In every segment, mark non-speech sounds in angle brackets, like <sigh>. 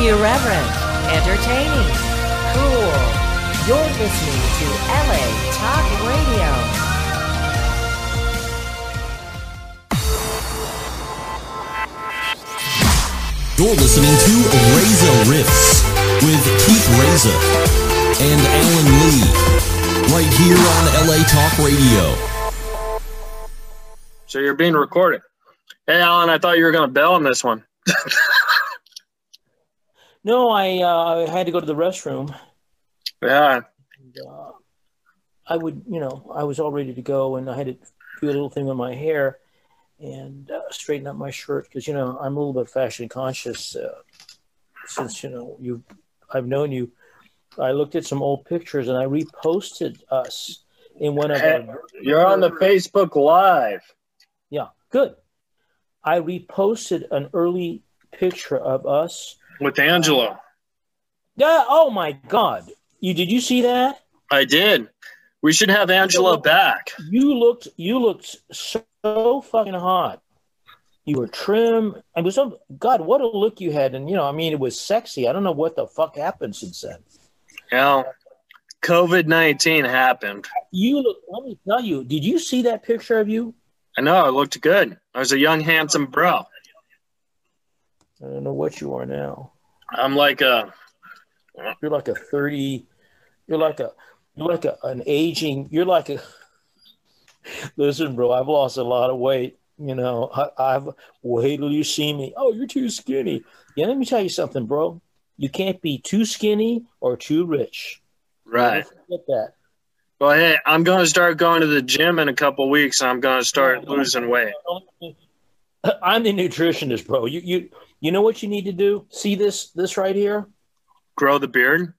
Irreverent, entertaining, cool. You're listening to LA Talk Radio. You're listening to Reza Rifts with Keith Reza and Alan Lee, right here on LA Talk Radio. So you're being recorded. Hey, Alan, I thought you were going to bail on this one. <laughs> No, I uh, I had to go to the restroom. Yeah. And, uh, I would, you know, I was all ready to go, and I had to do a little thing with my hair and uh, straighten up my shirt because you know I'm a little bit fashion conscious uh, since you know you I've known you. I looked at some old pictures and I reposted us in one of Hey, our. <laughs> You're on the Facebook Live. Yeah, good. I reposted an early picture of us. With Angelo. Yeah. Oh my God! You did you see that? I did. We should have Angelo back. You looked you looked so fucking hot. You were trim. I was so God, what a look you had, and you know, I mean, it was sexy. I don't know what the fuck happened since then. You know, COVID 19 happened. You look. Let me tell you. Did you see that picture of you? I know, I looked good. I was a young, handsome bro. I don't know what you are now. I'm like a, You're like a thirty. You're like a. You're like a, an aging. You're like a. <laughs> Listen, bro. I've lost a lot of weight. You know, I, I've wait till you see me. Oh, you're too skinny. Yeah, let me tell you something, bro. You can't be too skinny or too rich. right. Don't that. Well, hey, I'm going to start going to the gym in a couple weeks. I'm going to start losing weight. <laughs> I'm the nutritionist, bro. You you you know what you need to do? See this this right here? Grow the beard.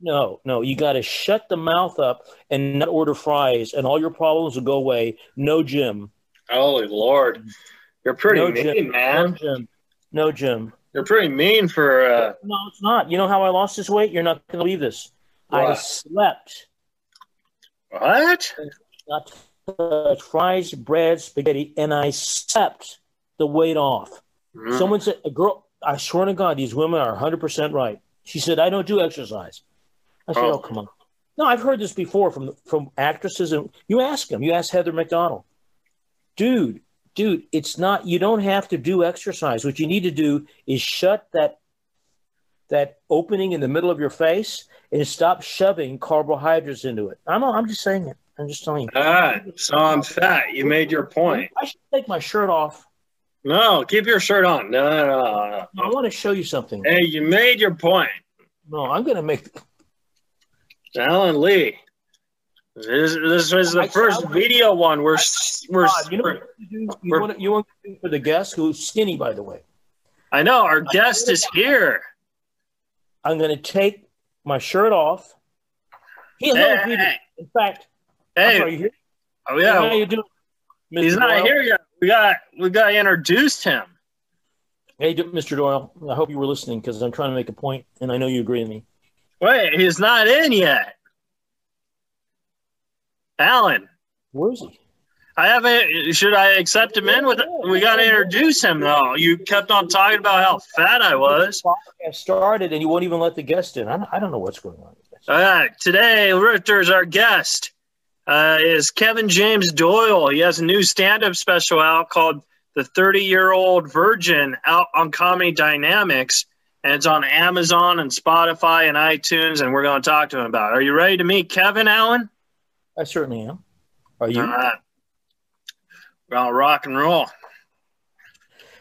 No, no, you got to shut the mouth up and not order fries, and all your problems will go away. No gym, Holy Lord. You're pretty no mean, gym, no man. gym, no gym. You're pretty mean for, uh, No, it's not. You know how I lost this weight? You're not going to believe this. I slept, what? not fries, bread, spaghetti, and I slept the weight off. Mm. Someone said, a girl, I swear to God, these women are 100% right. She said, I don't do exercise. I said, Oh. oh, come on. No, I've heard this before from from actresses. And you ask them, you ask Heather McDonald, dude, dude, it's not, you don't have to do exercise. What you need to do is shut that that opening in the middle of your face and stop shoving carbohydrates into it. I'm, I'm just saying it. I'm just telling you. Ah, so I'm fat. You made your point. I should take my shirt off. No, keep your shirt on. No, no, no, I want to show you something. Hey, you made your point. No, I'm going to make Alan Lee. This, this was the I- first I- video one. We're, we're, you know you? We're- want to, you want to do for the guest who's skinny, by the way. I know our guest is here. I'm going to take my shirt off. He has Hey, no video. In fact, Hey, sorry, you oh How you doing? Mr. he's not Doyle? here yet. We got we got introduced him. Hey, Mr. Doyle. I hope you were listening because I'm trying to make a point, and I know you agree with me. Wait, he's not in yet. Alan, Where is he? I haven't. Should I accept him in with? We got to introduce him though. You kept on talking about how fat I was. I started, and you won't even let the guest in. I don't, I don't know what's going on. All right, today Richter's our guest. Uh, is Kevin James Doyle. He has a new stand-up special out called "The 30-Year-Old Virgin" out on Comedy Dynamics, and it's on Amazon and Spotify and iTunes. And we're going to talk to him about. it. Are you ready to meet Kevin Allen? I certainly am. Are you? All right. We're on rock and roll.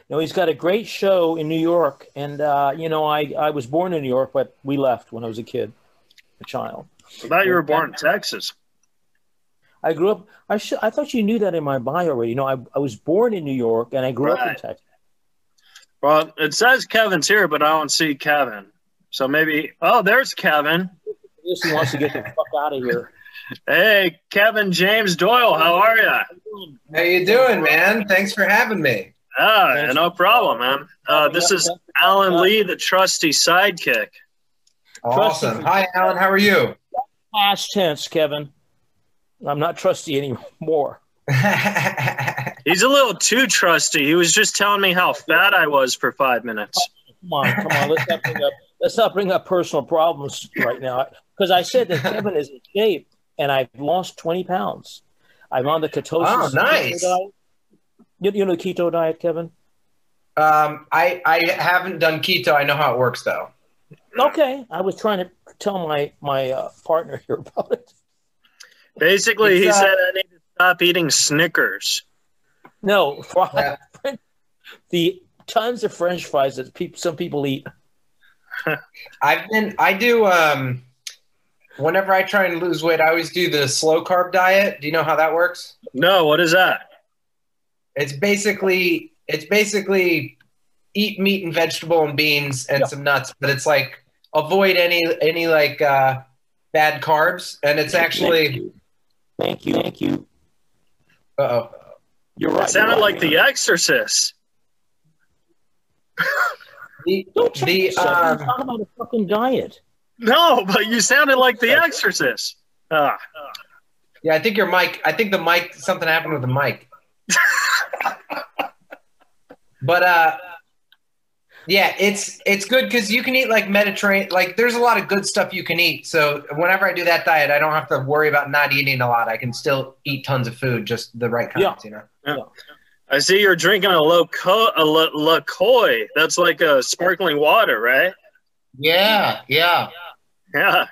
No, he's got a great show in New York, and uh, you know, I I was born in New York, but we left when I was a kid, a child. I thought you were born in Texas. I grew up. I should. I thought you knew that in my bio already. You know, I, I was born in New York, and I grew up in Texas. Well, it says Kevin's here, but I don't see Kevin. So maybe. Oh, there's Kevin. He wants to get the <laughs> fuck out of here. Hey, Kevin James Doyle, how are you? How you doing, man? Thanks for having me. Ah, no problem, man. Uh, this is Alan Lee, the trusty sidekick. Awesome. Hi, Alan. How are you? Past tense, Kevin. I'm not trusty anymore. <laughs> He's a little too trusty. He was just telling me how fat I was for five minutes. come on, come on. Let's not bring up let's not bring up personal problems right now. Because I said that Kevin is in shape, and I've lost twenty pounds. I'm on the ketosis. Oh, nice. Diet. You, you know the keto diet, Kevin? Um, I I haven't done keto. I know how it works though. Okay, I was trying to tell my my uh, partner here <laughs> about it. Basically, It's, he uh, said I need to stop eating Snickers. No, Yeah. <laughs> the tons of French fries that people, some people eat. <laughs> I've been I do um whenever I try and lose weight, I always do the slow carb diet. Do you know how that works? No, what is that? It's basically it's basically eat meat and vegetable and beans and Yeah. some nuts, but it's like avoid any any like uh bad carbs and it's actually Thank you, thank you. uh oh. You're right. It sounded you're like right. The Exorcist. The, Don't the yourself. um, You're talking about a fucking diet. No, but you sounded like The Exorcist. Ah, yeah, I think your mic I think the mic something happened with the mic. <laughs> but uh yeah, it's it's good because you can eat like Mediterranean. Like, there's a lot of good stuff you can eat. So whenever I do that diet, I don't have to worry about not eating a lot. I can still eat tons of food, just the right kinds, you know. I see you're drinking a Loco- a La- LaCroix. That's like a sparkling water, right? Yeah, yeah, Yeah.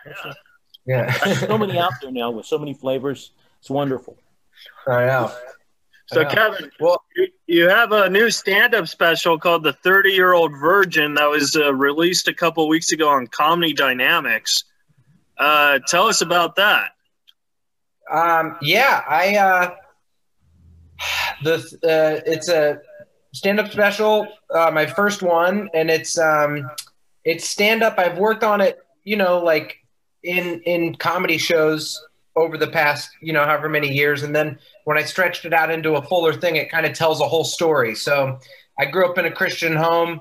yeah. so many <laughs> out there now with so many flavors. It's wonderful. I know. So, Yeah. Kevin, Well, you, you have a new stand up special called The 30 Year Old Virgin that was uh, released a couple weeks ago on Comedy Dynamics. Uh, tell us about that. Um, yeah, I uh, the uh, it's a stand-up special, uh, my first one, and it's um, it's stand-up. I've worked on it, you know, like in in comedy shows over the past, you know, however many years, and then when I stretched it out into a fuller thing, it kind of tells a whole story. So I grew up in a Christian home.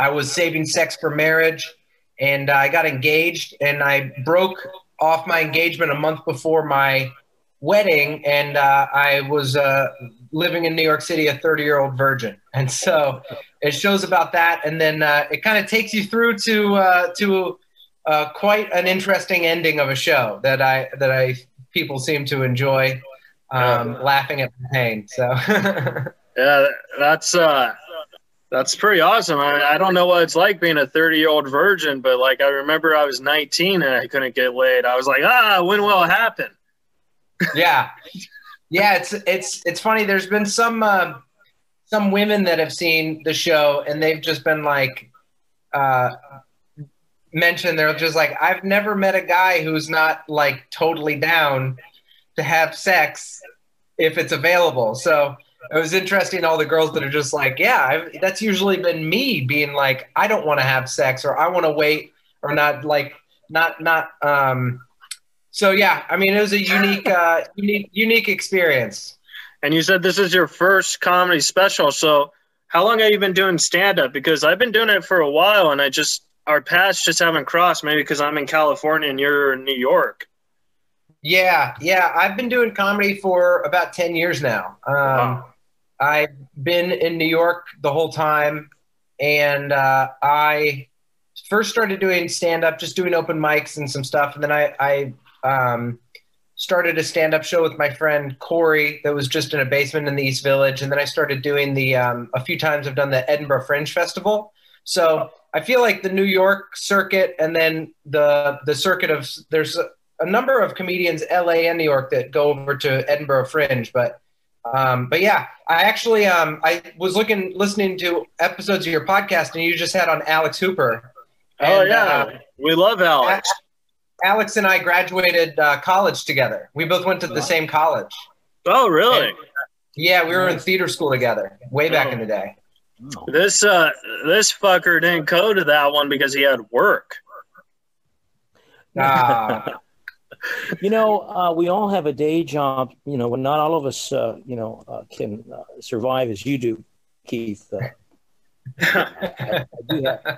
I was saving sex for marriage, and I got engaged, and I broke off my engagement a month before my wedding, and uh, I was uh, living in New York City, a 30 year old virgin. <laughs> And so it shows about that, and then uh, it kind of takes you through to uh, to uh, quite an interesting ending of a show that I that I people seem to enjoy, um, laughing at the pain. So <laughs> Yeah, that's uh, that's pretty awesome. I, I don't know what it's like being a 30 year old virgin, but like I remember I was 19 and I couldn't get laid. I was like, ah, when will it happen? <laughs> yeah, yeah. It's it's it's funny. There's been some uh, some women that have seen the show and they've just been like uh, mentioned. They're just like, I've never met a guy who's not like totally down to have sex if it's available. So it was interesting. All the girls that are just like, yeah, I've, that's usually been me being like, I don't want to have sex or I want to wait or not like not not um so yeah i mean it was a unique uh unique unique experience And you said this is your first comedy special. So how long have you been doing stand up? Because I've been doing it for a while and I just, our paths just haven't crossed. Maybe because I'm in California and you're in New York. Yeah yeah i've been doing comedy for about 10 years now um Wow. i've been in new york the whole time and uh i first started doing stand up just doing open mics and some stuff and then i i um started a stand-up show with my friend Corey that was just in a basement in the East Village, and then I started doing the um, a few times I've done the Edinburgh Fringe Festival. So I feel like the New York circuit, and then the the circuit of there's a, number of comedians, L.A. and New York, that go over to Edinburgh Fringe, but. Um, but yeah, I actually um, I was looking listening to episodes of your podcast, and you just had on Alex Hooper. oh, yeah. uh, we love Alex. Alex and I graduated uh, college together. We both went to the same college. Oh, really? Yeah, we were in theater school together way back in the day. This uh, this fucker didn't go to that one because he had work. Ah, <laughs> You know, uh, we all have a day job. You know, not all of us, uh, you know, uh, can uh, survive as you do, Keith. Uh, <laughs> I do have uh,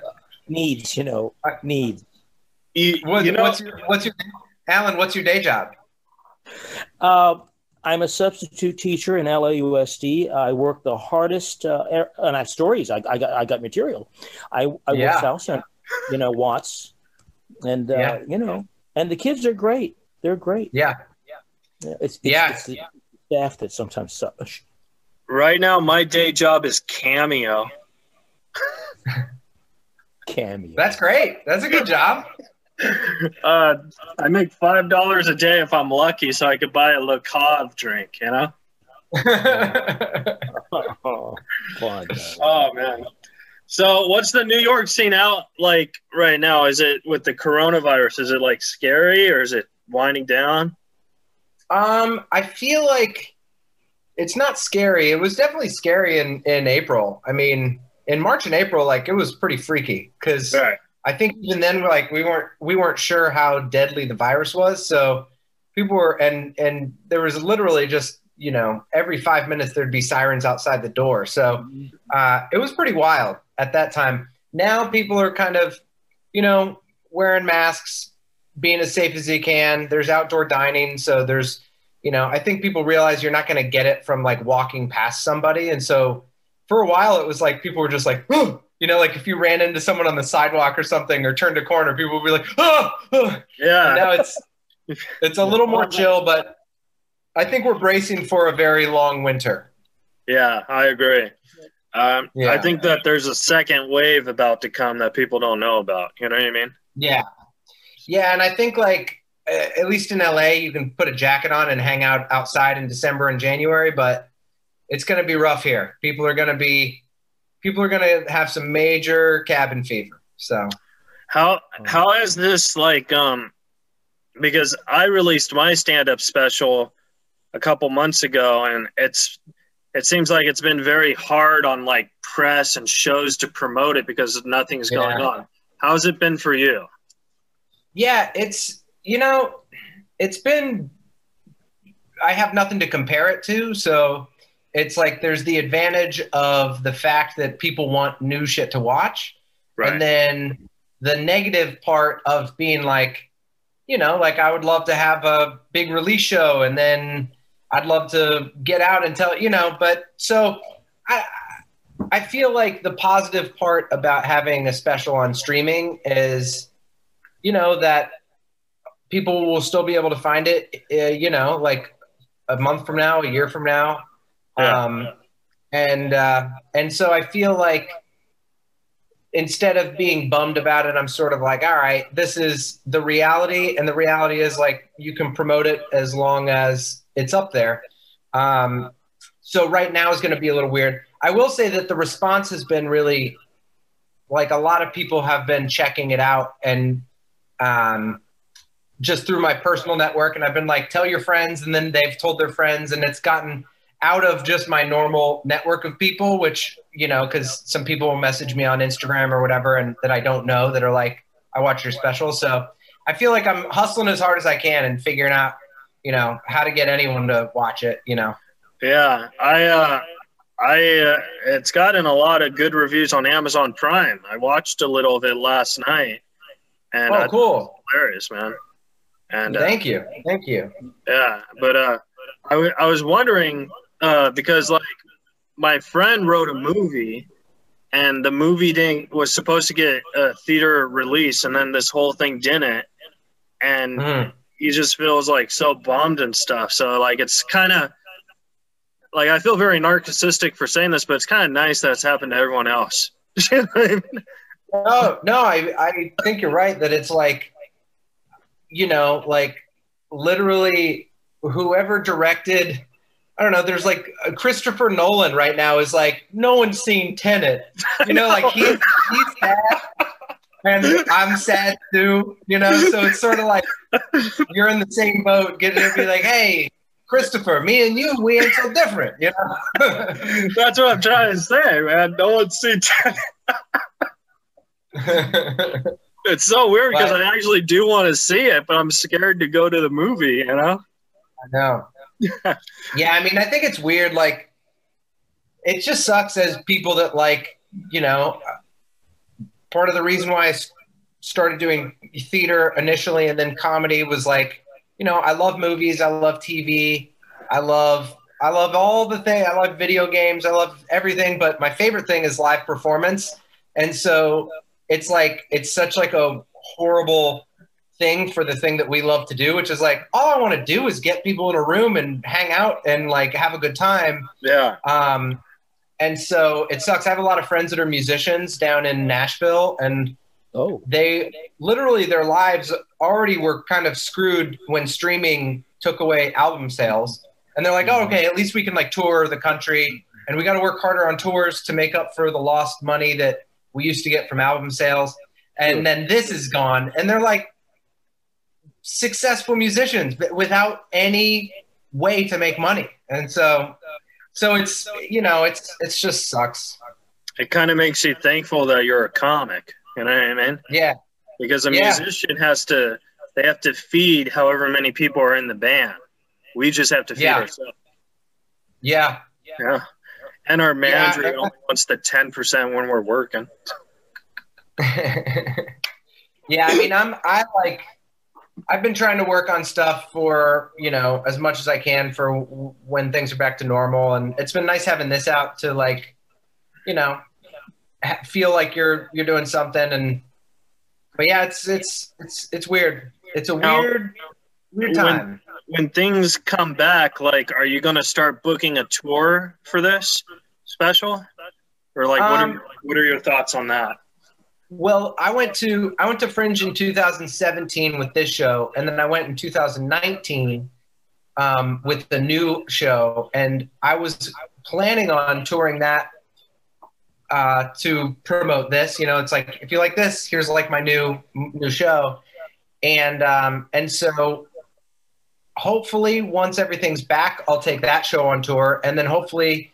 needs. You know, needs. You, what, you know, what's your what's your Alan? What's your day job? Uh, I'm a substitute teacher in LAUSD. I work the hardest, uh, er- and I have stories. I, I got I got material. I I Yeah. work South Center, you know Watts, and uh, Yeah. you know, and the kids are great. They're great. Yeah. Yeah, it's, it's, Yeah. it's the staff that sometimes sucks. Right now, my day job is Cameo. Cameo. That's great. That's a good job. <laughs> Uh, I make five dollars a day if I'm lucky, so I could buy a Le Cave drink. You know? <laughs> oh, fun. Oh man. So, what's the New York scene out like right now? Is it with the coronavirus? Is it like scary or is it winding down? Um, I feel like it's not scary. It was definitely scary in in April. I mean, in March and April, like it was pretty freaky because Right. I think even then, like we weren't we weren't sure how deadly the virus was. So people were and and there was literally just you know every five minutes there'd be sirens outside the door. So uh, it was pretty wild at that time. Now people are kind of you know wearing masks, being as safe as they can. There's outdoor dining, so there's you know I think people realize you're not going to get it from like walking past somebody, and so for a while it was like people were just like. You know, like if you ran into someone on the sidewalk or something, or turned a corner, people would be like, "Oh!" <laughs> oh." Yeah. now it's it's a <laughs> little more chill, but I think we're bracing for a very long winter. Yeah, I agree. Um, Yeah. I think that there's a second wave about to come that people don't know about. You know what I mean? Yeah, yeah, and I think like at least in LA, you can put a jacket on and hang out outside in December and January, but it's going to be rough here. People are going to be people are going to have some major cabin fever. So How how is this like um because I released my stand up special a couple months ago and it's it seems like it's been very hard on like press and shows to promote it because nothing's going Yeah. on. How's it been for you? Yeah, it's you know, it's been I have nothing to compare it to, so it's like there's the advantage of the fact that people want new shit to watch. And then the negative part of being like, you know, like I would love to have a big release show and then I'd love to get out and tell, you know, but so I I feel like the positive part about having a special on streaming is you know that people will still be able to find it uh, you know like a month from now, a year from now. Yeah. Um and uh and so I feel like instead of being bummed about it, I'm sort of like, all right, this is the reality, and the reality is like you can promote it as long as it's up there. Um, so right now is going to be a little weird. I will say that the response has been really, like a lot of people have been checking it out, and um, just through my personal network, and I've been like, tell your friends, and then they've told their friends, and it's gotten out of just my normal network of people, which, you know, because some people will message me on Instagram or whatever and that I don't know that are like, I watch your special. So I feel like I'm hustling as hard as I can and figuring out, you know, how to get anyone to watch it, you know. Yeah, I uh I uh, it's gotten a lot of good reviews on Amazon Prime. I watched a little of it last night and Oh, uh, cool. hilarious, man. And uh, Thank you. Thank you. Yeah, but uh, I, w- I was wondering uh, because like my friend wrote a movie, and the movie didn't was supposed to get a theater release, and then this whole thing didn't, and Mhm. he just feels like so bummed and stuff. So like it's kind of like I feel very narcissistic for saying this, but it's kind of nice that it's happened to everyone else. <laughs> You know I mean? No, no, I, I think you're right that it's like, you know, like literally whoever directed, I don't know, there's like uh, Christopher Nolan right now is like, no one's seen Tenet. You know, like he, he's sad and I'm sad too, you know, so it's sort of like you're in the same boat, getting to be like, hey, Christopher, me and you, we ain't so different, you know? <laughs> That's what I'm trying to say, man. No one's seen. <laughs> <laughs> It's so weird because I actually do want to see it, but I'm scared to go to the movie. You know? I know. <laughs> yeah, I mean, I think it's weird. Like, it just sucks as people that like, you know, part of the reason why I started doing theater initially and then comedy was like, you know, I love movies, I love TV, I love I love all the thing. I love video games. I love everything, but my favorite thing is live performance. And so it's like it's such like a horrible thing for the thing that we love to do, which is like all I want to do is get people in a room and hang out and like have a good time. Yeah. Um, and so it sucks. I have a lot of friends that are musicians down in Nashville, and Oh, they literally their lives already were kind of screwed when streaming took away album sales. And they're like, oh, okay, at least we can like tour the country, and we got to work harder on tours to make up for the lost money that we used to get from album sales. And then this is gone, and they're like successful musicians but without any way to make money. And so, so it's you know, it's it's just sucks. It kind of makes you thankful that you're a comic. You know what I mean? Yeah, Because a Yeah. musician has to, they have to feed however many people are in the band. We just have to feed Yeah. ourselves. yeah. Yeah. And our manager I- only wants the 10% when we're working. <laughs> yeah, I mean, I'm I like I've been trying to work on stuff for you know as much as I can for w- when things are back to normal, and it's been nice having this out to like you know ha- feel like you're you're doing something, and but yeah, it's it's it's it's weird. It's a Now, weird weird when- time. When things come back, like, are you going to start booking a tour for this special? Or like, what, Um, are, what are your thoughts on that? Well, I went to I went to Fringe in 2017 with this show, and then I went in 2019 um, with the new show, and I was planning on touring that uh, to promote this. You know, it's like if you like this, here's like my new new show, and um, and so hopefully once everything's back, I'll take that show on tour, and then hopefully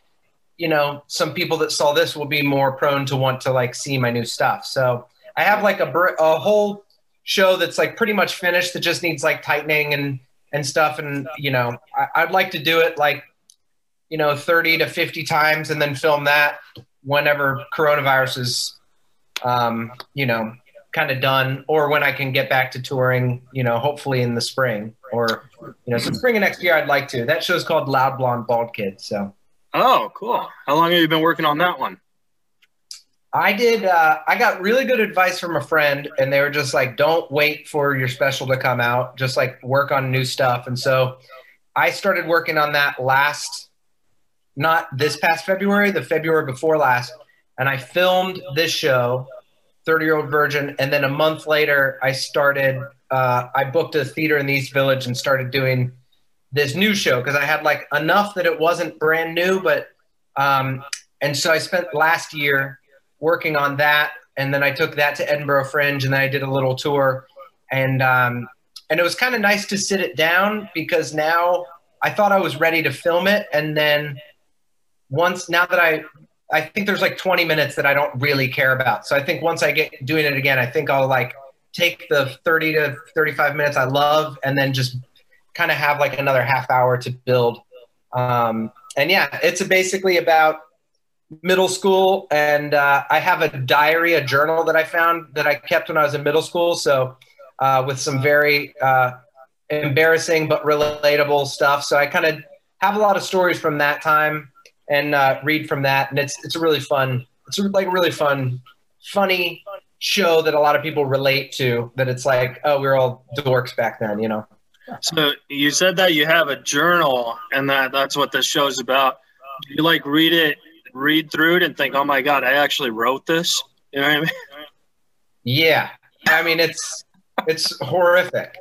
you know, some people that saw this will be more prone to want to like see my new stuff. So I have like a, a whole show that's like pretty much finished that just needs like tightening and, and stuff. And, you know, I, I'd like to do it like, you know, 30 to 50 times and then film that whenever coronavirus is, um, you know, kind of done or when I can get back to touring, you know, hopefully in the spring or, you know, so spring of next year, I'd like to. That show's called Loud Blonde Bald Kid. So. Oh, cool. How long have you been working on that one? I did. Uh, I got really good advice from a friend, and they were just like, "Don't wait for your special to come out. Just like work on new stuff." And so, I started working on that last, not this past February, the February before last, and I filmed this show, Thirty Year Old Virgin, and then a month later, I started. Uh, I booked a theater in the East Village and started doing this new show because I had like enough that it wasn't brand new, but um, and so I spent last year working on that, and then I took that to Edinburgh Fringe, and then I did a little tour, and um, and it was kind of nice to sit it down because now I thought I was ready to film it, and then once now that I I think there's like 20 minutes that I don't really care about, so I think once I get doing it again, I think I'll like take the 30 to 35 minutes I love, and then just kind of have like another half hour to build. Um, and yeah, it's basically about middle school, and uh, I have a diary, a journal that I found that I kept when I was in middle school. So uh, with some very uh, embarrassing but relatable stuff. So I kind of have a lot of stories from that time and uh, read from that, and it's it's a really fun. It's like a really fun, funny show that a lot of people relate to. That it's like, oh, we were all dorks back then, you know. So you said that you have a journal and that that's what this show's about. Do you like read it, read through it and think, oh my God, I actually wrote this? You know what I mean? Yeah, I mean it's it's horrific.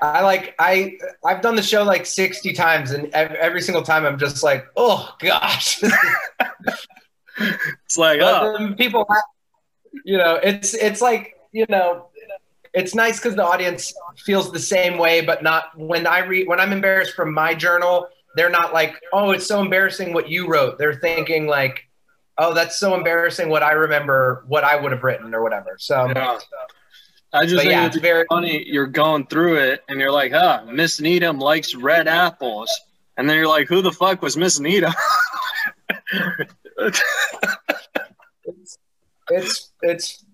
I like I I've done the show like sixty times, and ev- every single time I'm just like, oh gosh. <laughs> It's like, oh, people, you know, it's it's like you know, it's nice because the audience feels the same way, but not when I read when I'm embarrassed from my journal. They're not like, oh, it's so embarrassing what you wrote. They're thinking like, oh, that's so embarrassing what I remember, what I would have written or whatever. So, yeah. I just but think yeah, it's it's very funny. You're going through it and you're like, huh, Miss Needham likes red apples. And then you're like, who the fuck was Miss Needham? <laughs> it's it's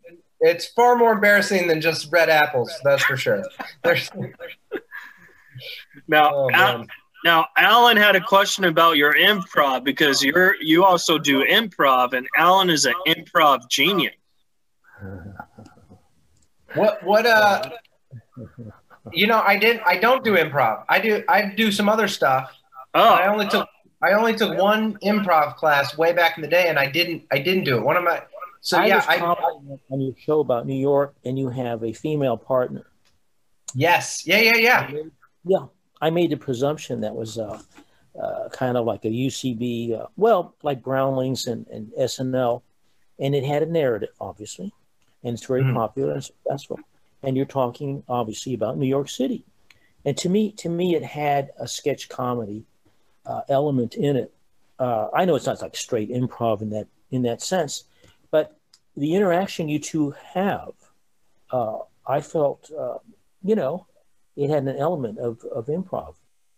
it's far more embarrassing than just red apples. That's for sure. There's, now, oh, Al- Now, Alan had a question about your improv because you're you also do improv, and Alan is an improv genius. Uh, What what uh you know, I didn't I don't do improv. I do I do some other stuff. Oh, I only took I only took one improv class way back in the day and I didn't I didn't do it. One of my so I yeah, I, on your show about New York, and you have a female partner. yes. Yeah, yeah, yeah. Yeah, I made the presumption that was uh, uh, kind of like a UCB, uh, well, like Groundlings and, and SNL, and it had a narrative, obviously, and it's very Mhm. popular and successful. And you're talking obviously about New York City, and to me, to me, it had a sketch comedy uh, element in it. Uh, I know it's not like straight improv in that in that sense, but the interaction you two have, uh, I felt, uh, you know, it had an element of, of improv.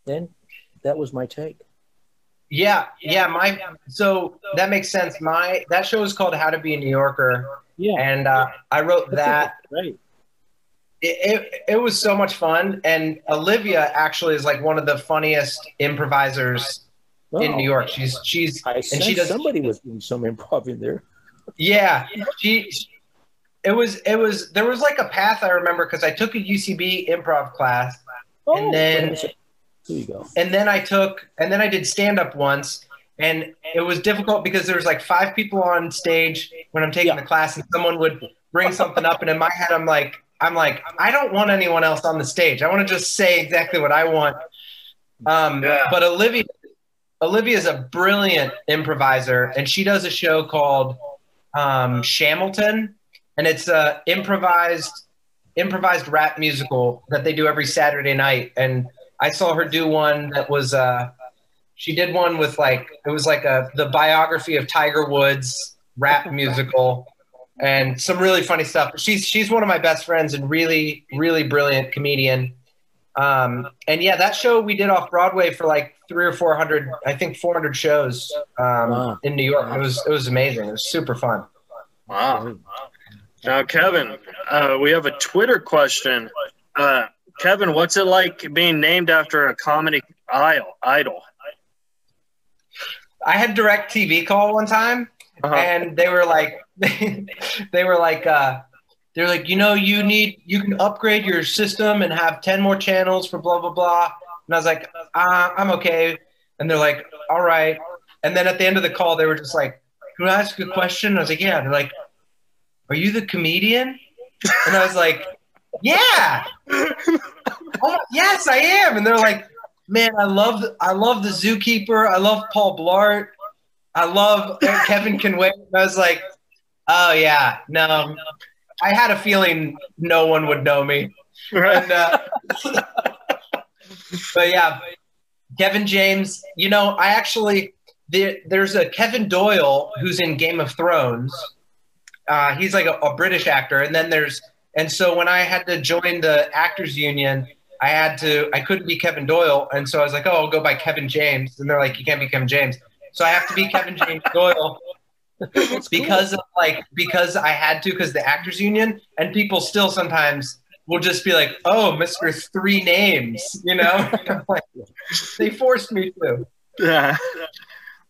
And that was my take. Yeah, yeah, my so that makes sense. My that show is called How to Be a New Yorker Yeah. and uh, I wrote that Right. it, it, it was so much fun and Olivia actually is like one of the funniest improvisers in New York. She's she's Oh. I and she does somebody was doing some improv in there. Yeah, she. It was. It was. There was like a path I remember because I took a UCB improv class, And then- there you go. and then I took, and then I did stand up once, and it was difficult because there was like five people on stage when I'm taking Yeah. the class, and someone would bring something up, and in my head I'm like, I'm like, I don't want anyone else on the stage. I want to just say exactly what I want. Um, Yeah. But Olivia, Olivia is a brilliant improviser, and she does a show called um, Shamilton, and it's a improvised improvised rap musical that they do every Saturday night. And I saw her do one that was uh, she did one with like it was like a the biography of Tiger Woods rap musical and some really funny stuff. She's she's one of my best friends and really really brilliant comedian. Um, and yeah, that show we did off Broadway for like three or four hundred, I think four hundred shows um, Wow. in New York. It was it was amazing. It was super fun. wow. Now, Kevin, uh, we have a Twitter question. Uh, Kevin, what's it like being named after a comedy idol? Idol. I had DirecTV call one time Uh-huh. and they were like <laughs> they were like uh they're like you know you need you can upgrade your system and have 10 more channels for blah blah blah. And i was like uh, i'm okay. And they're like all right. And then at the end of the call they were just like can i ask a question? I was like yeah. They're like are you the comedian? And i was like yeah. Oh, yes i am. And they're like man i love i love the zookeeper. I love paul blart I love Kevin can wait. I was like, oh yeah, no. I had a feeling no one would know me. And, uh, <laughs> but yeah, Kevin James. You know, I actually there, there's a Kevin Doyle who's in Game of Thrones. Uh, he's like a, a British actor, and then there's and so when I had to join the actors union, I had to I couldn't be Kevin Doyle, and so I was like, oh, I'll go by Kevin James, and they're like, you can't be Kevin James, so I have to be Kevin James Doyle because of like because I had to because the actors union and people still sometimes will just be like, "Oh, Mister Three Names," you know. <laughs> Like, they forced me to. Yeah.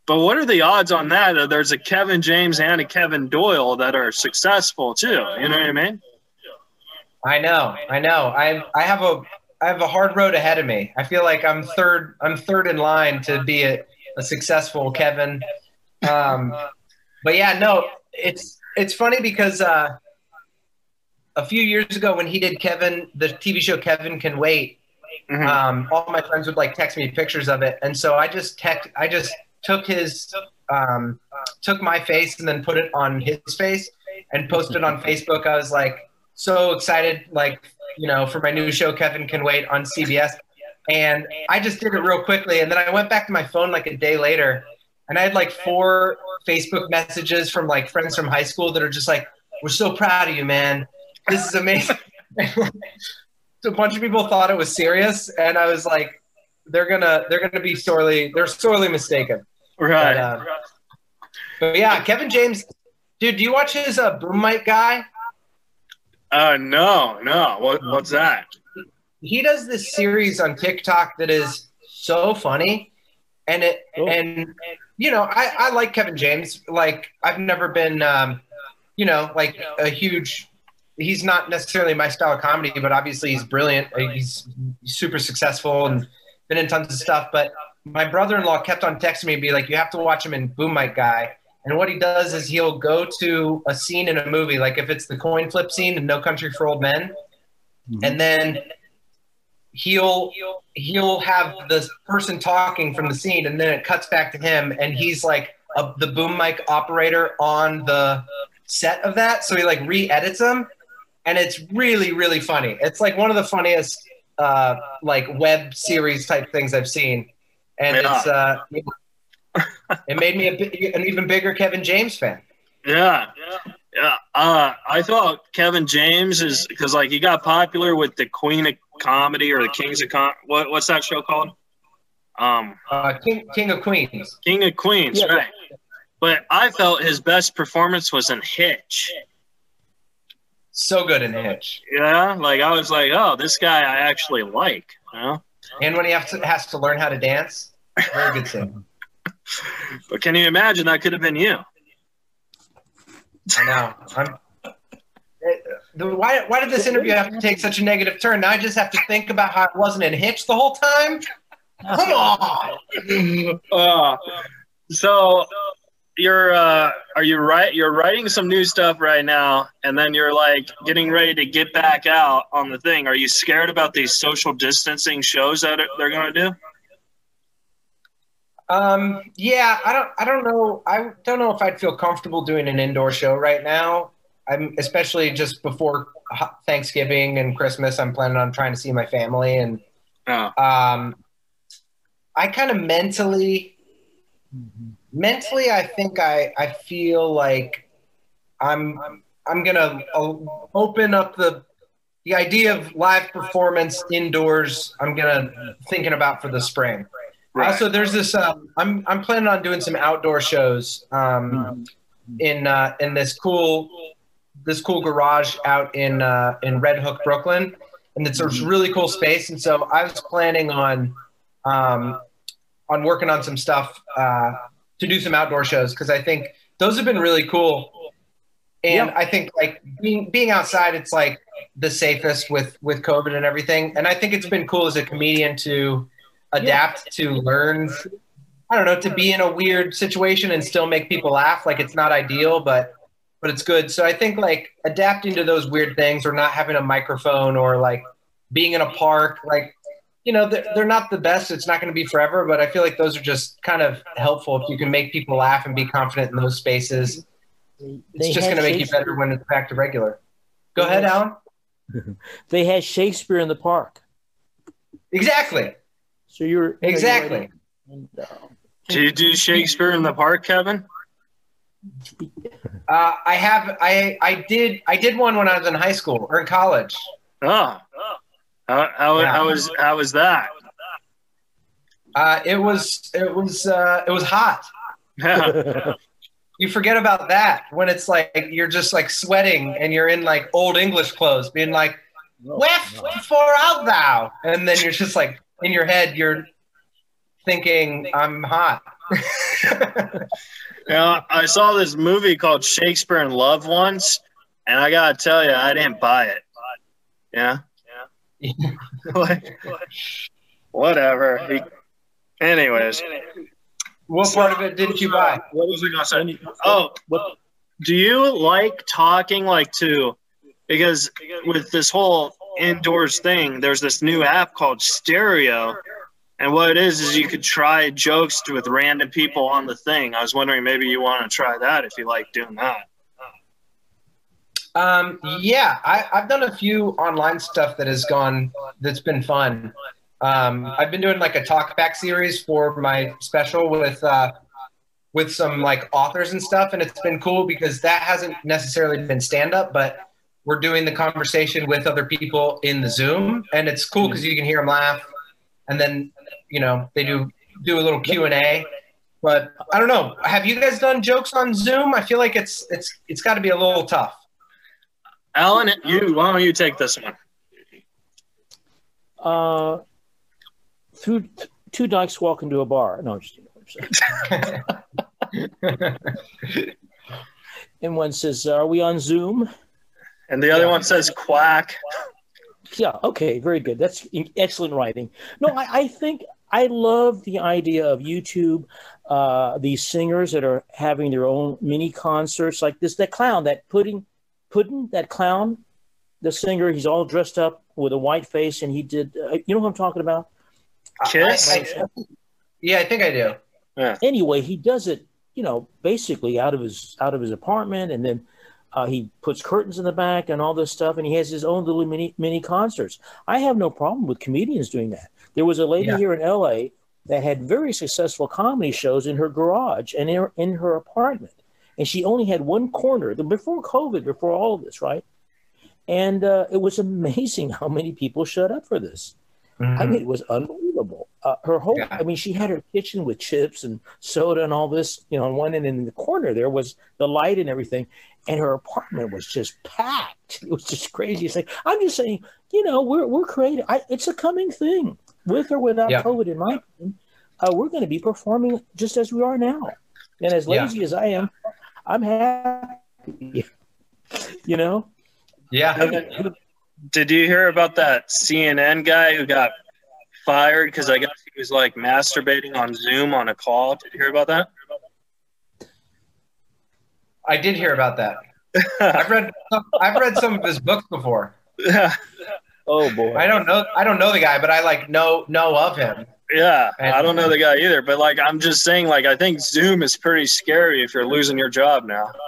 But what are the odds on that? That there's a Kevin James and a Kevin Doyle that are successful too. You know what I mean? I know, I know. I I have a I have a hard road ahead of me. I feel like I'm third I'm third in line to be a, a successful Kevin. Um, but yeah, no, it's it's funny because uh, a few years ago when he did Kevin, the TV show Kevin Can Wait, Mhm. um, all my friends would like text me pictures of it, and so I just text, I just took his, um, took my face and then put it on his face and posted on Facebook. I was like so excited, like you know, for my new show Kevin Can Wait on CBS, and I just did it real quickly, and then I went back to my phone like a day later, and I had like four Facebook messages from like friends from high school that are just like, "We're so proud of you, man. This is amazing." so <laughs> a bunch of people thought it was serious, and I was like, "They're gonna, they're gonna be sorely, they're sorely mistaken." Right. But, uh, but yeah, Kevin James, dude, do you watch his uh, Boom Mic guy? Uh, no, no. What, what's that? He does this series on TikTok that is so funny, and it Cool. and you know I I like Kevin James. Like I've never been um, you know like a huge. He's not necessarily my style of comedy, but obviously he's brilliant. He's super successful and been in tons of stuff. But my brother-in-law kept on texting me and be like, "You have to watch him in Boom Mic Guy." And what he does is he'll go to a scene in a movie, like if it's the coin flip scene in No Country for Old Men, and then he'll he'll have the person talking from the scene, and then it cuts back to him, and he's like a, the boom mic operator on the set of that, so he like re-edits them, and it's really really funny. It's like one of the funniest uh, like web series type things I've seen, and Yeah. it's uh, <laughs> it made me a, an even bigger Kevin James fan. Yeah, yeah. Uh, I thought Kevin James is because like he got popular with the Queen of Comedy or the Kings of Com. What, what's that show called? Um, Uh, King King of Queens. King of Queens, Yeah, right? But I felt his best performance was in Hitch. So good in Hitch. Yeah, like I was like, oh, this guy I actually like. You know? And when he has to, has to learn how to dance, very good scene. <laughs> But can you imagine that could have been you? I know. I'm. Why, why did this interview have to take such a negative turn? Now I just have to think about how it wasn't in Hitch the whole time. Come on. Uh, so you're uh, are you right? You're writing some new stuff right now, and then you're like getting ready to get back out on the thing. Are you scared about these social distancing shows that they're going to do? Um, yeah, I don't, I don't know. I don't know if I'd feel comfortable doing an indoor show right now. I'm especially just before Thanksgiving and Christmas. I'm planning on trying to see my family, and Oh, um, I kind of mentally, mentally, I think I, I feel like I'm, I'm I'm gonna uh, open up the, the idea of live performance indoors. I'm gonna thinking about for the spring. Right. Also, there's this. Um, I'm I'm planning on doing some outdoor shows um, in uh, in this cool this cool garage out in uh, in Red Hook, Brooklyn, and it's a really cool space. And so I was planning on um, on working on some stuff uh, to do some outdoor shows because I think those have been really cool. And I think like being being outside, it's like the safest with with COVID and everything. And I think it's been cool as a comedian to adapt to learn i don't know to be in a weird situation and still make people laugh like it's not ideal but but it's good. So i think like adapting to those weird things or not having a microphone or like being in a park like you know they're, they're not the best it's not going to be forever but i feel like those are just kind of helpful if you can make people laugh and be confident in those spaces. It's They just going to make you better when it's back to regular. Go ahead alan. <laughs> They had Shakespeare in the park, exactly so you're you know, you're exactly and, uh, Do you do Shakespeare in the Park, Kevin? Uh, I have I I did I did one when I was in high school or in college. Oh, how how, Yeah. how was how was that? Uh, it was it was uh, it was hot. Yeah. <laughs> You forget about that when it's like you're just like sweating and you're in like old English clothes, being like, "Wherefore art thou?" And then you're just like in your head, you're thinking, "I'm hot." <laughs> Yeah, I saw this movie called Shakespeare in Love once, and I gotta tell you, I didn't buy it. Yeah. Like, <laughs> Whatever. He- anyways, what part of it didn't you buy? what was I gonna say? Oh, what? do you like talking like to? Because with this whole indoors thing, there's this new app called Stereo, and what it is is you could try jokes with random people on the thing. I was wondering maybe you want to try that if you like doing that. Um, yeah, I, I've done a few online stuff that has gone that's been fun. Um, I've been doing like a talkback series for my special with uh, with some like authors and stuff, and it's been cool because that hasn't necessarily been stand up, but we're doing the conversation with other people in the Zoom, and it's cool because you can hear them laugh, and then you know they do do a little Q and A. But I don't know. Have you guys done jokes on Zoom? I feel like it's it's it's got to be a little tough. Alan, you why don't you take this one? uh, through two dykes walk into a bar. No, I'm just <laughs> and one says, "Are we on Zoom?" And the other one says quack. Yeah. Okay. Very good. That's excellent writing. No, I, I think I love the idea of YouTube. Uh, these singers that are having their own mini concerts, like this. That clown, that pudding, pudding, that clown, the singer. He's all dressed up with a white face, and he did. Uh, you know what I'm talking about? Kiss. I- I- yeah, I think I do. anyway, he does it, you know, basically out of his out of his apartment, and then uh, he puts curtains in the back and all this stuff, and he has his own little mini mini concerts. I have no problem with comedians doing that. There was a lady Yeah. here in L.A. that had very successful comedy shows in her garage and in her, in her apartment, and she only had one corner before COVID, before all of this, right? And uh, it was <laughs> amazing how many people showed up for this. I mean, it was unbelievable. Uh, her whole, Yeah. I mean, she had her kitchen with chips and soda and all this, you know, on one end, and in the corner there was the light and everything, and her apartment was just packed. It was just crazy. It's like I'm just saying, you know, we're we're creative. I, it's a coming thing, with or without Yeah. COVID. In my opinion, uh, we're going to be performing just as we are now, and as Yeah. lazy as I am, I'm happy. <laughs> you know, Yeah. Did you hear about that CNN guy who got fired because I guess he was like masturbating on Zoom on a call? Did you hear about that? I did hear about that. I've read I've read some of his books before. yeah, <laughs> oh boy, I don't know I don't know the guy, but I like know know of him. yeah. I don't know the guy either, but like I'm just saying, like I think Zoom is pretty scary if you're losing your job now. <laughs>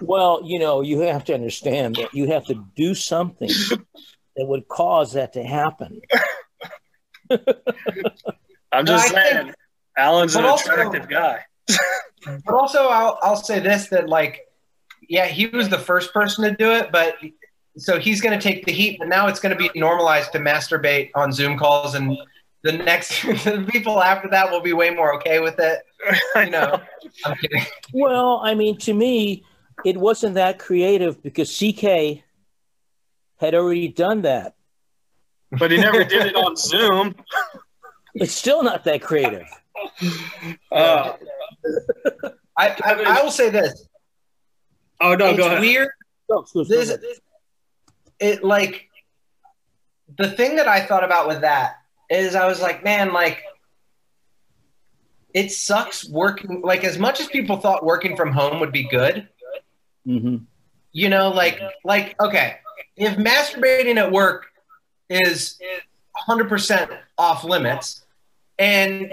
Well, you know, you have to understand that you have to do something that would cause that to happen. <laughs> I'm just I saying, Alan's an but also- attractive guy. But also I'll I'll say this that like yeah, he was the first person to do it, but so he's going to take the heat, but now it's going to be normalized to masturbate on Zoom calls and the next <laughs> the people after that will be way more okay with it. <laughs> You know. I'm kidding. Well, I mean, to me, it wasn't that creative because CK had already done that. but he never did it on Zoom. It's still not that creative. Uh, I, I I will say this. oh no, it's go ahead. weird Oh, so- so- this it like the thing that I thought about with that is I was like, man, like it sucks working like as much as people thought working from home would be good, Mhm. you know, like like okay, if masturbating at work is 100% off limits and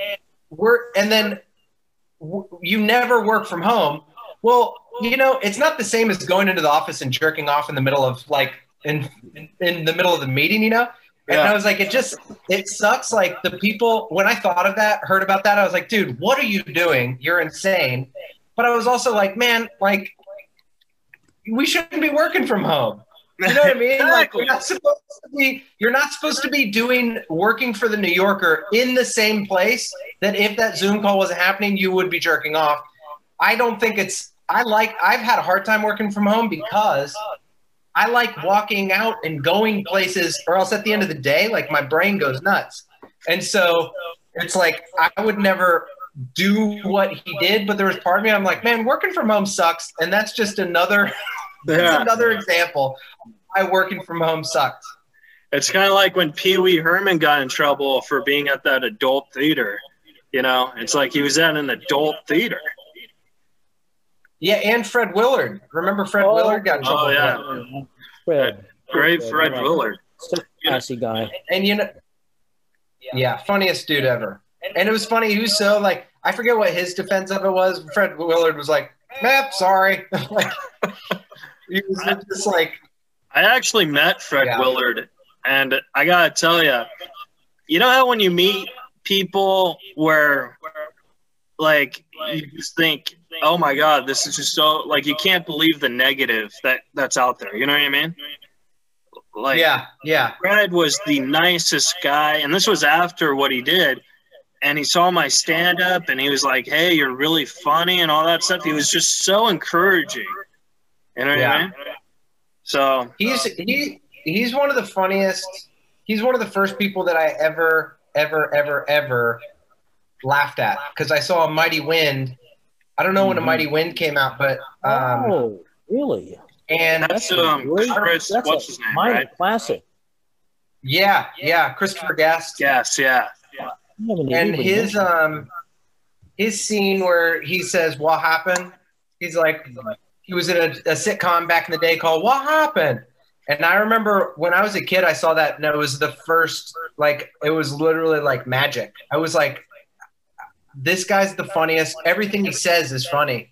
we're and then w- you never work from home, well, you know, it's not the same as going into the office and jerking off in the middle of like in in the middle of the meeting, you know? And Yeah. I was like, it just it sucks. Like the people when I thought of that, heard about that, I was like, dude, what are you doing? You're insane. But I was also like, man, like we shouldn't be working from home. You know what I mean? Like you're not supposed to be you're not supposed to be doing working for the New Yorker in the same place that if that Zoom call wasn't happening, you would be jerking off. I don't think it's I like I've had a hard time working from home because I like walking out and going places or else at the end of the day, like my brain goes nuts. And so it's like I would never do what he did, but there was part of me I'm like, man, working from home sucks. And that's just another <laughs> that's Yeah. another example of why working from home sucked. It's kind of like when Pee Wee Herman got in trouble for being at that adult theater. You know, it's like he was at an adult theater. Yeah, and Fred Willard. Remember Fred Oh. Willard got in trouble Oh, yeah. that. Fred, Great Fred right. Willard. such a classy guy. And you know, yeah, funniest dude ever. And it was funny. He was so like, I forget what his defense of it was. Fred Willard was like, "Map, sorry." <laughs> like, he was just like, I actually met Fred Yeah. Willard, and I gotta tell you, you know how when you meet people where, like, you just think, "Oh my God, this is just so like you can't believe the negative that that's out there." You know what I mean? Like, "Yeah, yeah, Fred was the nicest guy, and this was after what he did. And he saw my stand up, and he was like, "Hey, you're really funny," and all that stuff. He was just so encouraging. You know what Yeah. I mean? So he's he he's one of the funniest. He's one of the first people that I ever ever, ever, ever laughed at because I saw a Mighty Wind. I don't know when a Mhm. Mighty Wind came out, but um, oh, really? and That's a um, great- Chris. that's What's a his name? minor Right? classic. yeah, yeah, Christopher Guest. Yes. Yeah. I and his um his scene where he says what happened he's like he was in a, a sitcom back in the day called what happened? And i remember when i was a kid i saw that and it was the first like it was literally like magic. I was like this guy's the funniest. Everything he says is funny.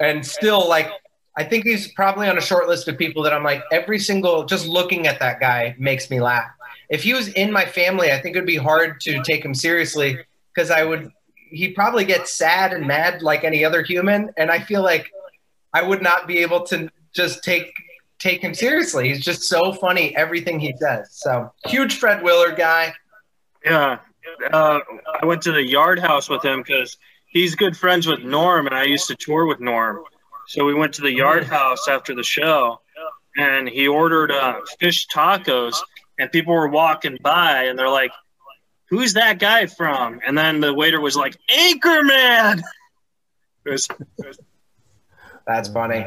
And still like i think he's probably on a short list of people that i'm like every single just looking at that guy makes me laugh. If he was in my family, I think it would be hard to take him seriously because I would. He probably gets sad and mad like any other human, and I feel like I would not be able to just take take him seriously. He's just so funny everything he says. So huge Fred Willard guy. Yeah. Uh, I went to the Yard House with him because he's good friends with Norm, and I used to tour with Norm. So we went to the Yard House after the show, and he ordered uh, fish tacos, and people were walking by, and they're like, "Who's that guy from?" And then the waiter was like, "Anchorman." <laughs> It was, That's funny.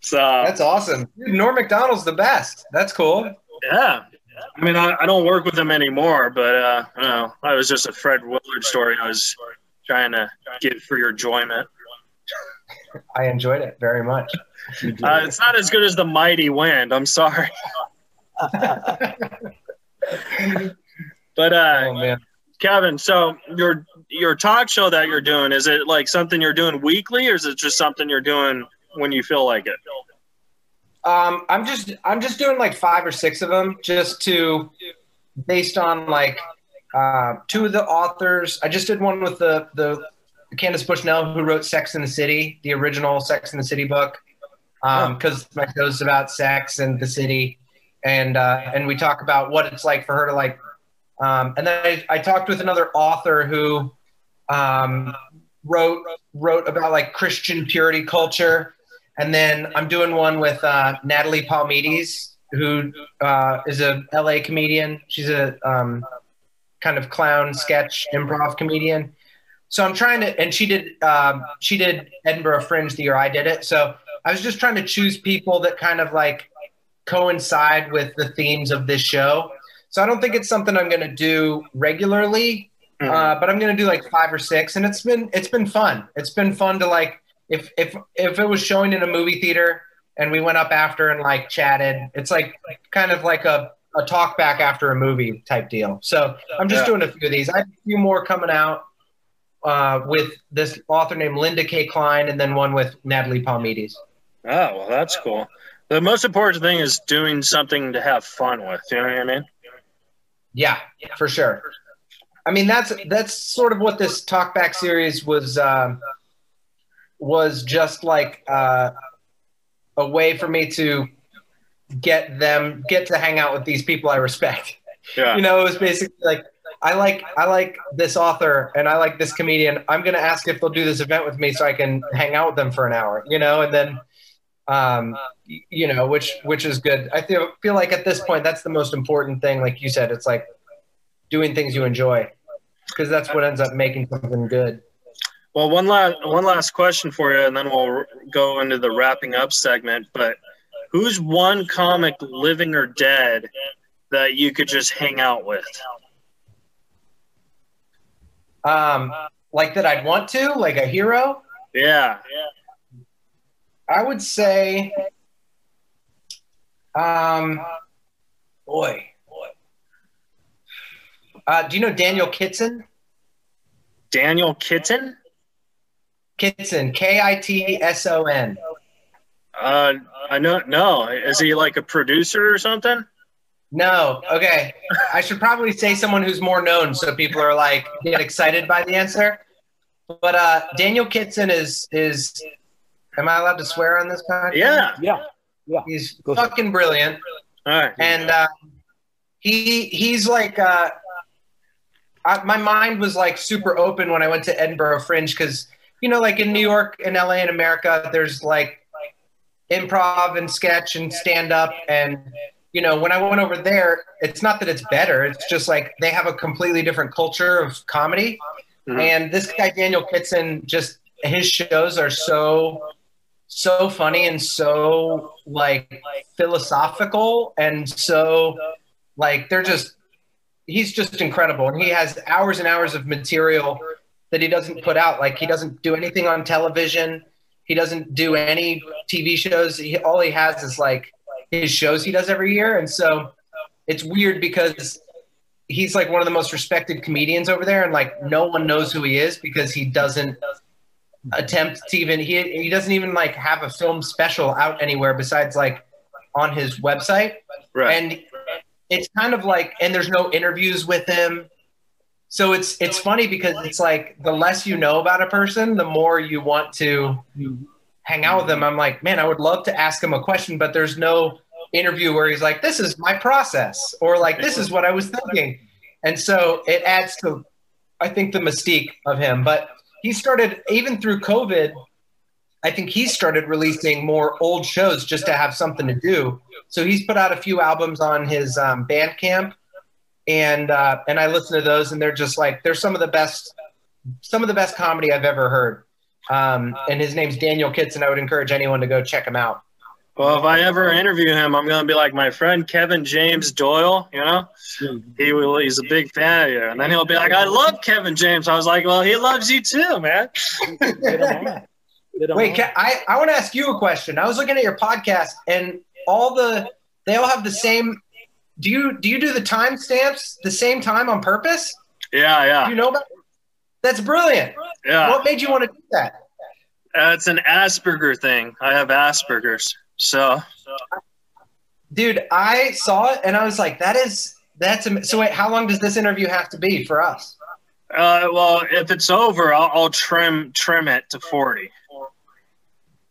so That's awesome. Dude, Norm Macdonald's the best. That's cool. yeah. I mean, I, I don't work with him anymore, but uh, I don't know. That was just a Fred Willard story. I was trying to get for your enjoyment. <laughs> I enjoyed it very much. Uh, it's not as good as the Mighty Wind. I'm sorry, <laughs> but uh, Oh man. Kevin, so your your talk show that you're doing is it like something you're doing weekly, or is it just something you're doing when you feel like it? Um, I'm just I'm just doing like five or six of them just to based on like uh, two of the authors. I just did one with the the Candace Bushnell who wrote Sex in the City, the original Sex in the City book, because my show's about sex and the city, and uh, and we talk about what it's like for her to like. Um, and then I, I talked with another author who um, wrote wrote about like Christian purity culture and then I'm doing one with uh, Natalie Palamides, who uh, is a LA comedian. She's a um, kind of clown sketch improv comedian. So I'm trying to, and she did um, she did Edinburgh Fringe the year I did it. So I was just trying to choose people that kind of like coincide with the themes of this show. So I don't think it's something I'm going to do regularly, uh, but I'm going to do like five or six, and it's been it's been fun. It's been fun to like if if if it was showing in a movie theater and we went up after and like chatted, it's like kind of like a, a talk back after a movie type deal. So I'm just Yeah. doing a few of these. I have a few more coming out uh, with this author named Linda Kay Klein, and then one with Natalie Palamides. Oh, well, that's cool. The most important thing is doing something to have fun with. You know what I mean? Yeah, for sure. I mean, that's that's sort of what this talkback series was um, was just like uh, a way for me to get them get to hang out with these people I respect. Yeah. You know, it was basically like I like I like this author and I like this comedian. I'm gonna ask if they'll do this event with me so I can hang out with them for an hour. You know, and then um, you know, which which is good. I feel feel like at this point that's the most important thing. Like you said, it's like doing things you enjoy because that's what ends up making something good. Well, one last one last question for you, and then we'll go into the wrapping up segment. But who's one comic, living or dead, that you could just hang out with? Um, like that, I'd want to like a hero. Yeah. I would say, um, boy, boy. Uh, do you know Daniel Kitson? Daniel Kitten? Kitson, K I T S O N. Uh, I know. No, is he like a producer or something? No, okay. I should probably say someone who's more known so people are like get excited by the answer. But uh, Daniel Kitson is is. Am I allowed to swear on this podcast? Yeah. yeah. Yeah. He's Go fucking brilliant. All right. and uh, he he's like uh, I, my mind was like super open when I went to Edinburgh Fringe because you know like in New York and LA and America there's like improv and sketch and stand up and you know, when I went over there, it's not that it's better. It's just like they have a completely different culture of comedy. Mhm. And this guy, Daniel Kitson, just his shows are so, so funny and so like philosophical and so like they're just, he's just incredible. And he has hours and hours of material that he doesn't put out. Like he doesn't do anything on television. He doesn't do any TV shows. He, all he has is like his shows he does every year. And so it's weird because he's like one of the most respected comedians over there. And like no one knows who he is because he doesn't attempt to even, he, he doesn't even like have a film special out anywhere besides like on his website. Right. And it's kind of like, and there's no interviews with him. So it's it's funny because it's like the less you know about a person, the more you want to hang out with them. I'm like, man, I would love to ask him a question, but there's no interview where he's like, this is my process, or like, this is what I was thinking. And so it adds to, I think, the mystique of him. But he started, even through COVID, I think he started releasing more old shows just to have something to do. So he's put out a few albums on his um, Bandcamp, and uh, and I listen to those, and they're just like they're some of the best, some of the best comedy I've ever heard. Um, and his name's Daniel Kitson. And I would encourage anyone to go check him out. Well, if I ever interview him, I'm gonna be like my friend Kevin James Doyle. You know, he will. He's a big fan of you, and then he'll be like, "I love Kevin James." I was like, "Well, he loves you too, man." <laughs> <laughs> Get 'em on. Get 'em Wait, on. Ca- I, I want to ask you a question. I was looking at your podcast, and all the they all have the same. Do you do you do the timestamps the same time on purpose? Yeah, Do yeah, you know about? That's brilliant. yeah. What made you want to do that? Uh, it's an Asperger thing. I have Asperger's, so Dude, I saw it and I was like, that is that's am- so. Wait, how long does this interview have to be for us? uh, well, if it's over, I'll, I'll trim trim it to forty.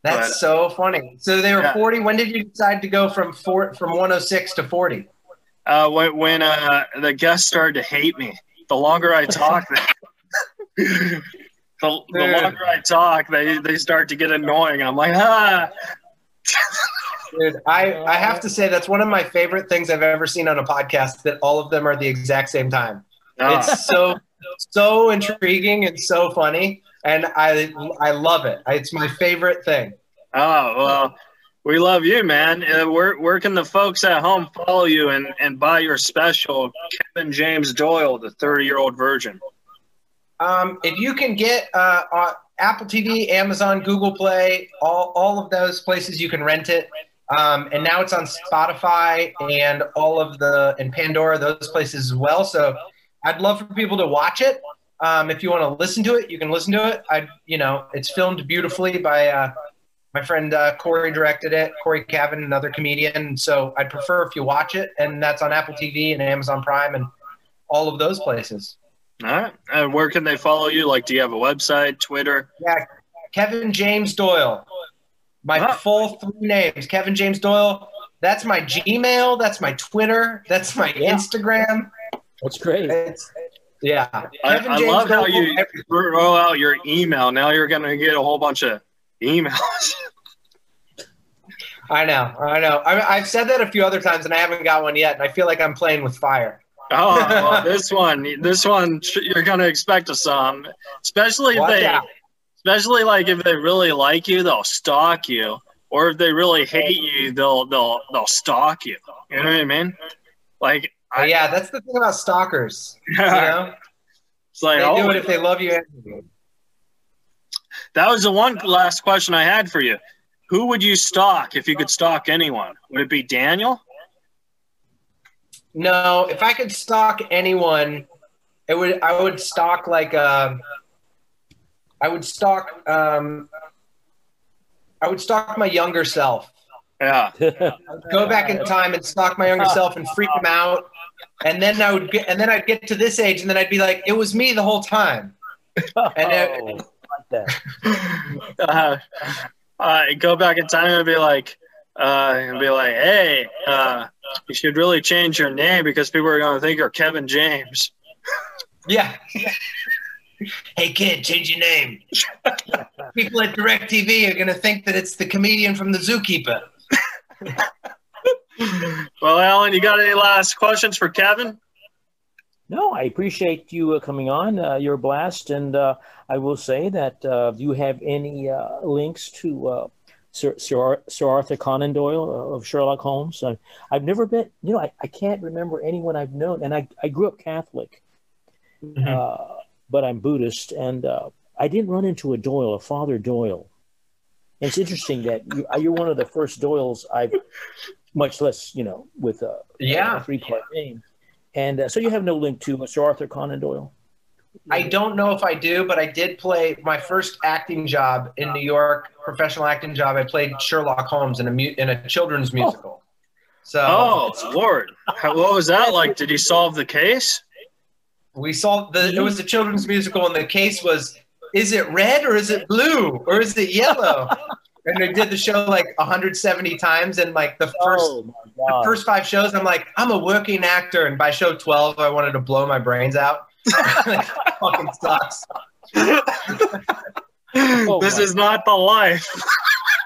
That's But- so funny. So they were Yeah. forty. When did you decide to go from four from one hundred six to forty? Uh, when when uh, the guests started to hate me, the longer I talk, the, the, the longer I talk, they they start to get annoying. I'm like, ah. Dude, I, I have to say that's one of my favorite things I've ever seen on a podcast. That all of them are the exact same time. Ah. It's so so intriguing and so funny, and I I love it. It's my favorite thing. Oh well, we love you, man. Uh, where where can the folks at home follow you and and buy your special, Kevin James Doyle, the thirty year old virgin? Um, if you can get uh, on Apple TV, Amazon, Google Play, all all of those places you can rent it. Um, and now it's on Spotify and all of the and Pandora, those places as well. So I'd love for people to watch it. Um, if you want to listen to it, you can listen to it. I, you know, it's filmed beautifully by uh, my friend uh, Corey directed it. Corey Cavan, another comedian. So I'd prefer if you watch it, and that's on Apple TV and Amazon Prime and all of those places. All right. And where can they follow you? Like, do you have a website, Twitter? Yeah, Kevin James Doyle. My Wow. full three names, Kevin James Doyle. That's my Gmail. That's my Twitter. That's my Yeah. Instagram. That's great. It's, yeah. I, I James love how you every- throw out your email. Now you're gonna get a whole bunch of emails. <laughs> I know. I know. I, I've said that a few other times, and I haven't got one yet. And I feel like I'm playing with fire. Oh, <laughs> well, this one, this one, you're gonna expect a some, especially if they, out. especially like if they really like you, they'll stalk you, or if they really hate you, they'll they'll they'll stalk you. You know what I mean? Like, Uh, yeah, that's the thing about stalkers. <laughs> You know, it's like, they oh, do it if they love you. that was the one last question I had for you. Who would you stalk if you could stalk anyone? Would it be Daniel? No, if I could stalk anyone, it would. I would stalk like um, I would stalk. Um, I would stalk my younger self. Yeah. Go back in time and stalk my younger self and freak him out, and then I would get. And then I'd get to this age, and then I'd be like, "It was me the whole time." And it- Oh, like that. uh, uh, go back in time and be like, uh, and be like, hey, uh, you should really change your name because people are going to think you're Kevin James. Yeah. hey kid, change your name. <laughs> People at DirecTV are gonna think that it's the comedian from the Zookeeper. <laughs> <laughs> well, Alan, you got any last questions for Kevin? No, I appreciate you uh, coming on. Uh, you're a blast, and uh, I will say that uh, do you have any uh, links to uh, Sir, Sir, Sir, Arthur Conan Doyle of Sherlock Holmes? I, have never been, you know, I, I, can't remember anyone I've known, and I, I grew up Catholic, mm-hmm. but I'm Buddhist, and I didn't run into a Doyle, a Father Doyle. And it's interesting that you, you're one of the first Doyles I've, much less, you know, with a, yeah. a three part game, and uh, so you have no link to Sir Arthur Conan Doyle. I don't know if I do, but I did play my first acting job in New York, professional acting job. I played Sherlock Holmes in a mu- in a children's oh. musical. So, oh Lord, How, what was that like? Did he solve the case? We solved the. It was a children's musical, and the case was: is it red or is it blue or is it yellow? And they did the show like 170 times and like the first oh the first five shows i'm like i'm a working actor and by show 12 i wanted to blow my brains out. <laughs> Like, fucking sucks. Oh this is not the life. <laughs>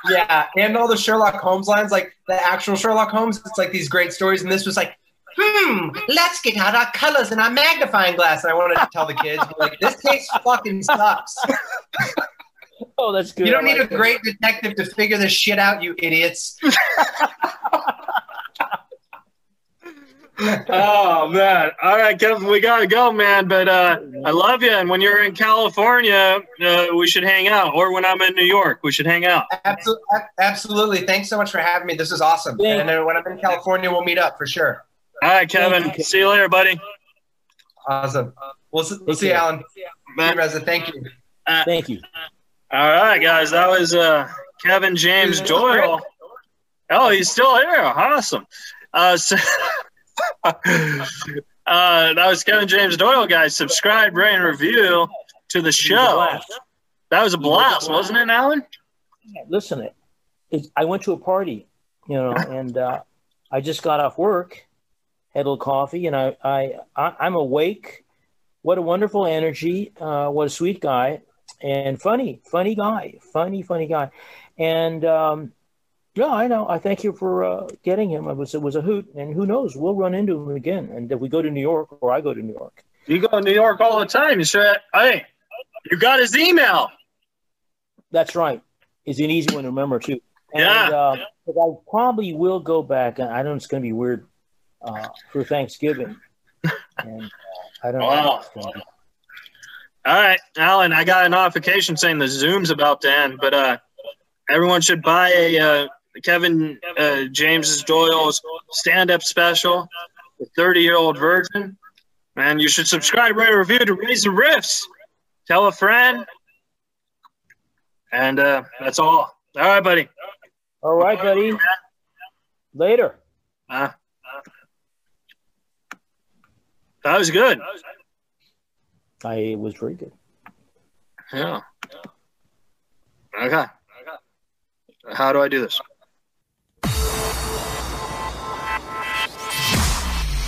Yeah and all the sherlock holmes lines like the actual sherlock holmes it's like these great stories and this was like hmm let's get out our colors and our magnifying glass and i wanted to tell the kids like this case fucking sucks <laughs> Oh, that's good. You don't need a great detective to figure this shit out, you idiots. <laughs> oh man! All right, Kevin, we gotta go, man. But uh, I love you, and when you're in California, uh, we should hang out. Or when I'm in New York, we should hang out. Absolutely, absolutely. Thanks so much for having me. This is awesome. And uh, when I'm in California, we'll meet up for sure. All right, Kevin. You, see you later, buddy. Awesome. We'll, we'll see you, Alan. See you, Reza. Thank you. Uh, Thank you. All right, guys. That was uh, Kevin James Doyle. Oh, he's still here. Awesome. Uh, so, <laughs> uh, that was Kevin James Doyle, guys. Subscribe, rate, and review to the show. That was a blast, wasn't it, Alan? Listen, it, it, I went to a party, you know, <laughs> and uh, I just got off work, had a little coffee, and I, I, I am awake. What a wonderful energy! Uh, what a sweet guy! And funny, funny guy, funny, funny guy. And um, yeah, I know. I thank you for uh, getting him. It was it was a hoot, and who knows, we'll run into him again. And if we go to New York, or I go to New York, you go to New York all the time. You say, "Hey, you got his email." That's right. It's an easy one to remember too. And, yeah. Uh, I probably will go back. I know it's going to be weird uh, for Thanksgiving. <laughs> And uh, I don't wow. know. All right, Alan, I got a notification saying the Zoom's about to end, but uh, everyone should buy a uh, Kevin uh, James Doyle's stand-up special, the 30-year-old virgin, and you should subscribe, rate, review to Reza Rifts. Tell a friend, and uh, that's all. All right, buddy. All right, buddy. Later. Uh, that was good. I was very good. Yeah. Okay. How do I do this?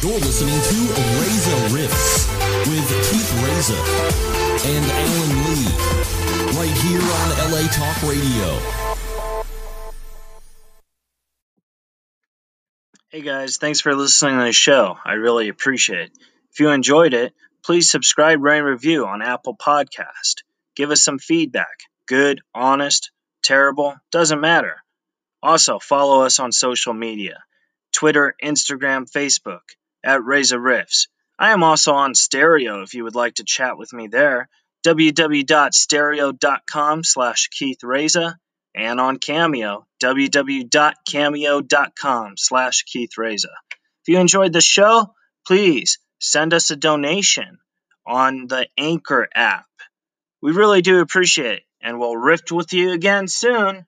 You're listening to Reza Rifts with Keith Reza and Alan Lee right here on LA Talk Radio. Hey guys, thanks for listening to the show. I really appreciate it. If you enjoyed it, Please subscribe, rate, and review on Apple Podcast. Give us some feedback. Good, honest, terrible, doesn't matter. Also, follow us on social media Twitter, Instagram, Facebook at Reza Rifts. I am also on Stereo if you would like to chat with me there. www.stereo.com slash Keith Reza and on Cameo, www.cameo.com slash Keith Reza. If you enjoyed the show, please send us a donation on the Anchor app. We really do appreciate it, and we'll rift with you again soon.